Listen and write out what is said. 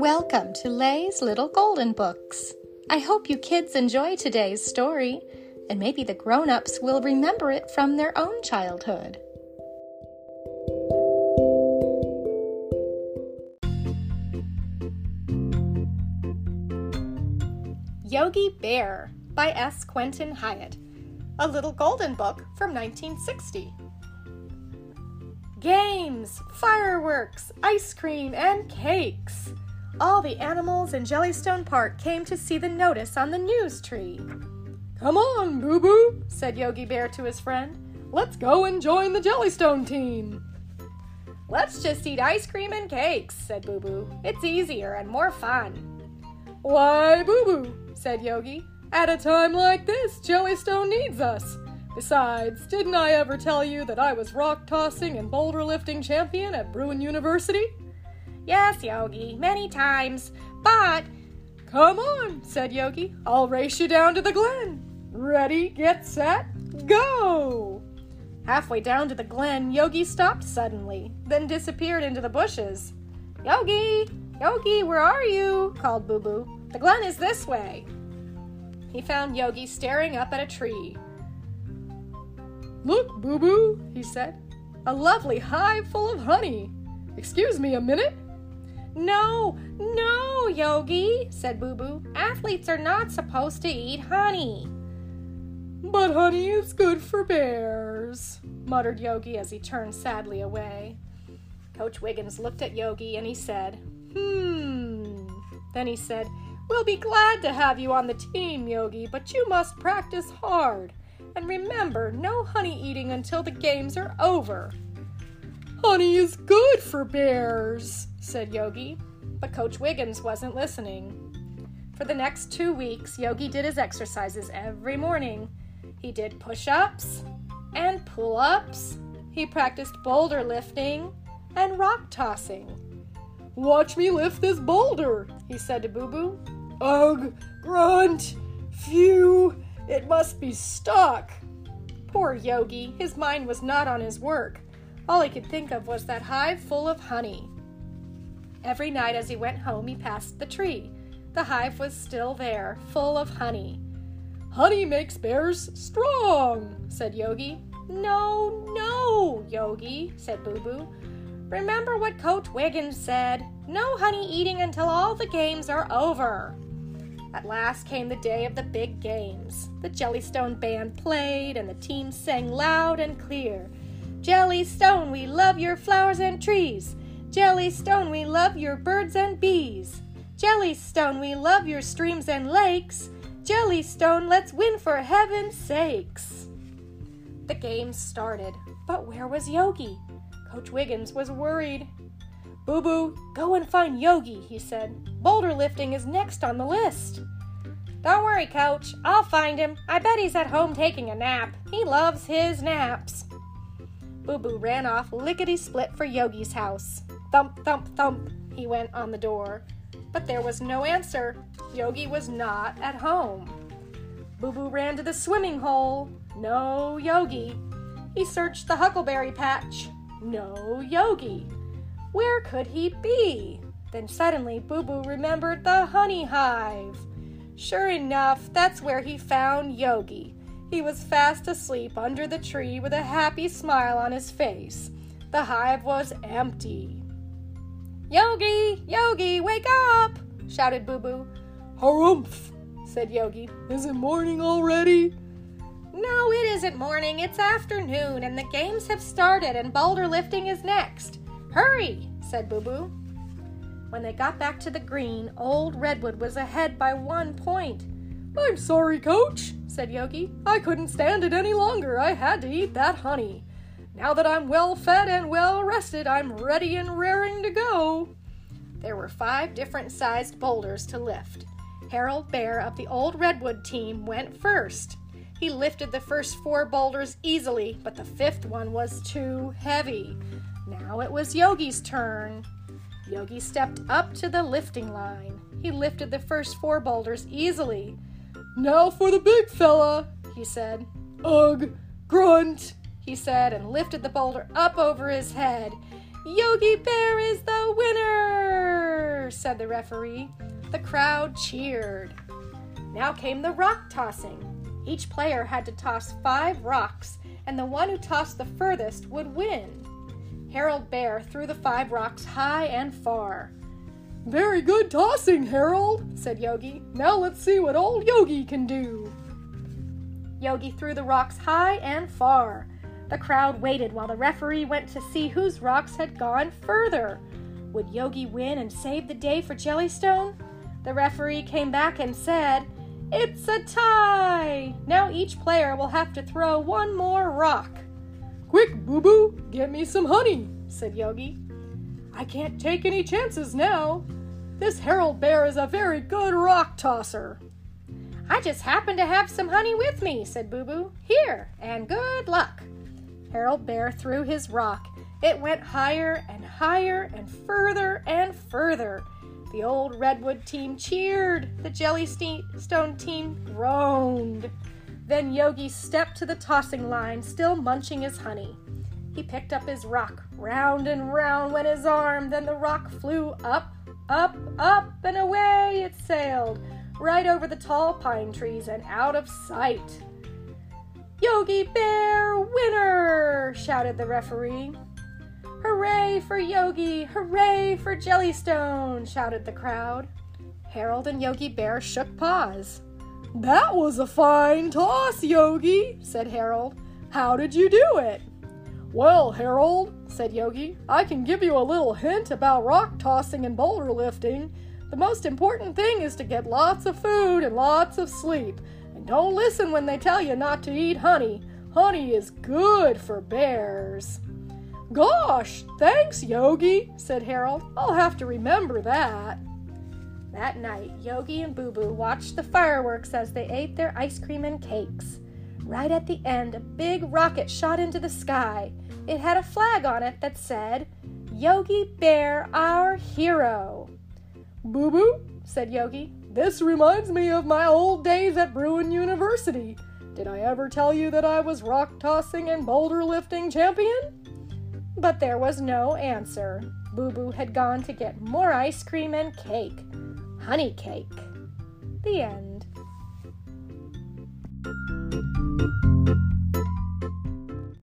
Welcome to Lay's Little Golden Books. I hope you kids enjoy today's story, and maybe the grown ups will remember it from their own childhood. Yogi Bear by S. Quentin Hyatt, a little golden book from 1960. Games, fireworks, ice cream, and cakes. All the animals in Jellystone Park came to see the notice on the news tree. Come on, Boo Boo, said Yogi Bear to his friend. Let's go and join the Jellystone team. Let's just eat ice cream and cakes, said Boo Boo. It's easier and more fun. Why, Boo Boo, said Yogi. At a time like this, Jellystone needs us. Besides, didn't I ever tell you that I was rock tossing and boulder lifting champion at Bruin University? Yes, Yogi, many times, but. Come on, said Yogi. I'll race you down to the glen. Ready, get set, go! Halfway down to the glen, Yogi stopped suddenly, then disappeared into the bushes. Yogi! Yogi, where are you? called Boo Boo. The glen is this way. He found Yogi staring up at a tree. Look, Boo Boo, he said. A lovely hive full of honey. Excuse me a minute. No, no, Yogi, said Boo Boo. Athletes are not supposed to eat honey. But honey is good for bears, muttered Yogi as he turned sadly away. Coach Wiggins looked at Yogi and he said, Hmm. Then he said, We'll be glad to have you on the team, Yogi, but you must practice hard. And remember, no honey eating until the games are over. Honey is good for bears, said Yogi, but Coach Wiggins wasn't listening. For the next two weeks, Yogi did his exercises every morning. He did push ups and pull ups. He practiced boulder lifting and rock tossing. Watch me lift this boulder, he said to Boo Boo. Ugh, grunt, phew, it must be stuck. Poor Yogi, his mind was not on his work. All he could think of was that hive full of honey. Every night as he went home, he passed the tree. The hive was still there, full of honey. Honey makes bears strong, said Yogi. No, no, Yogi, said Boo Boo. Remember what Coach Wiggins said no honey eating until all the games are over. At last came the day of the big games. The Jellystone band played, and the team sang loud and clear. Jellystone, we love your flowers and trees. Jellystone, we love your birds and bees. Jellystone, we love your streams and lakes. Jellystone, let's win for heaven's sakes. The game started, but where was Yogi? Coach Wiggins was worried. Boo Boo, go and find Yogi, he said. Boulder lifting is next on the list. Don't worry, Coach. I'll find him. I bet he's at home taking a nap. He loves his naps. Boo Boo ran off lickety split for Yogi's house. Thump, thump, thump, he went on the door. But there was no answer. Yogi was not at home. Boo Boo ran to the swimming hole. No Yogi. He searched the huckleberry patch. No Yogi. Where could he be? Then suddenly Boo Boo remembered the honey hive. Sure enough, that's where he found Yogi. He was fast asleep under the tree with a happy smile on his face. The hive was empty. Yogi! Yogi, wake up! shouted Boo Boo. Harumph! said Yogi. Is it morning already? No, it isn't morning. It's afternoon, and the games have started, and boulder lifting is next. Hurry, said Boo Boo. When they got back to the green, old Redwood was ahead by one point. I'm sorry, coach, said Yogi. I couldn't stand it any longer. I had to eat that honey. Now that I'm well fed and well rested, I'm ready and raring to go. There were five different sized boulders to lift. Harold Bear of the old Redwood team went first. He lifted the first four boulders easily, but the fifth one was too heavy. Now it was Yogi's turn. Yogi stepped up to the lifting line. He lifted the first four boulders easily. Now for the big fella, he said. Ugh, grunt, he said, and lifted the boulder up over his head. Yogi Bear is the winner! said the referee. The crowd cheered. Now came the rock tossing. Each player had to toss five rocks, and the one who tossed the furthest would win. Harold Bear threw the five rocks high and far. Very good tossing, Harold, said Yogi. Now let's see what old Yogi can do. Yogi threw the rocks high and far. The crowd waited while the referee went to see whose rocks had gone further. Would Yogi win and save the day for Jellystone? The referee came back and said, It's a tie! Now each player will have to throw one more rock. Quick, Boo Boo, get me some honey, said Yogi. I can't take any chances now. This Harold Bear is a very good rock tosser. I just happen to have some honey with me, said Boo Boo. Here, and good luck. Harold Bear threw his rock. It went higher and higher and further and further. The old Redwood team cheered. The Jellystone team groaned. Then Yogi stepped to the tossing line, still munching his honey. He picked up his rock. Round and round went his arm. Then the rock flew up, up, up, and away it sailed, right over the tall pine trees and out of sight. Yogi Bear, winner! shouted the referee. Hooray for Yogi! Hooray for Jellystone! shouted the crowd. Harold and Yogi Bear shook paws. That was a fine toss, Yogi, said Harold. How did you do it? Well, Harold, said Yogi, I can give you a little hint about rock tossing and boulder lifting. The most important thing is to get lots of food and lots of sleep. And don't listen when they tell you not to eat honey. Honey is good for bears. Gosh, thanks, Yogi, said Harold. I'll have to remember that. That night, Yogi and Boo Boo watched the fireworks as they ate their ice cream and cakes. Right at the end, a big rocket shot into the sky. It had a flag on it that said, Yogi Bear, our hero. Boo Boo, said Yogi, this reminds me of my old days at Bruin University. Did I ever tell you that I was rock tossing and boulder lifting champion? But there was no answer. Boo Boo had gone to get more ice cream and cake. Honey cake. The end.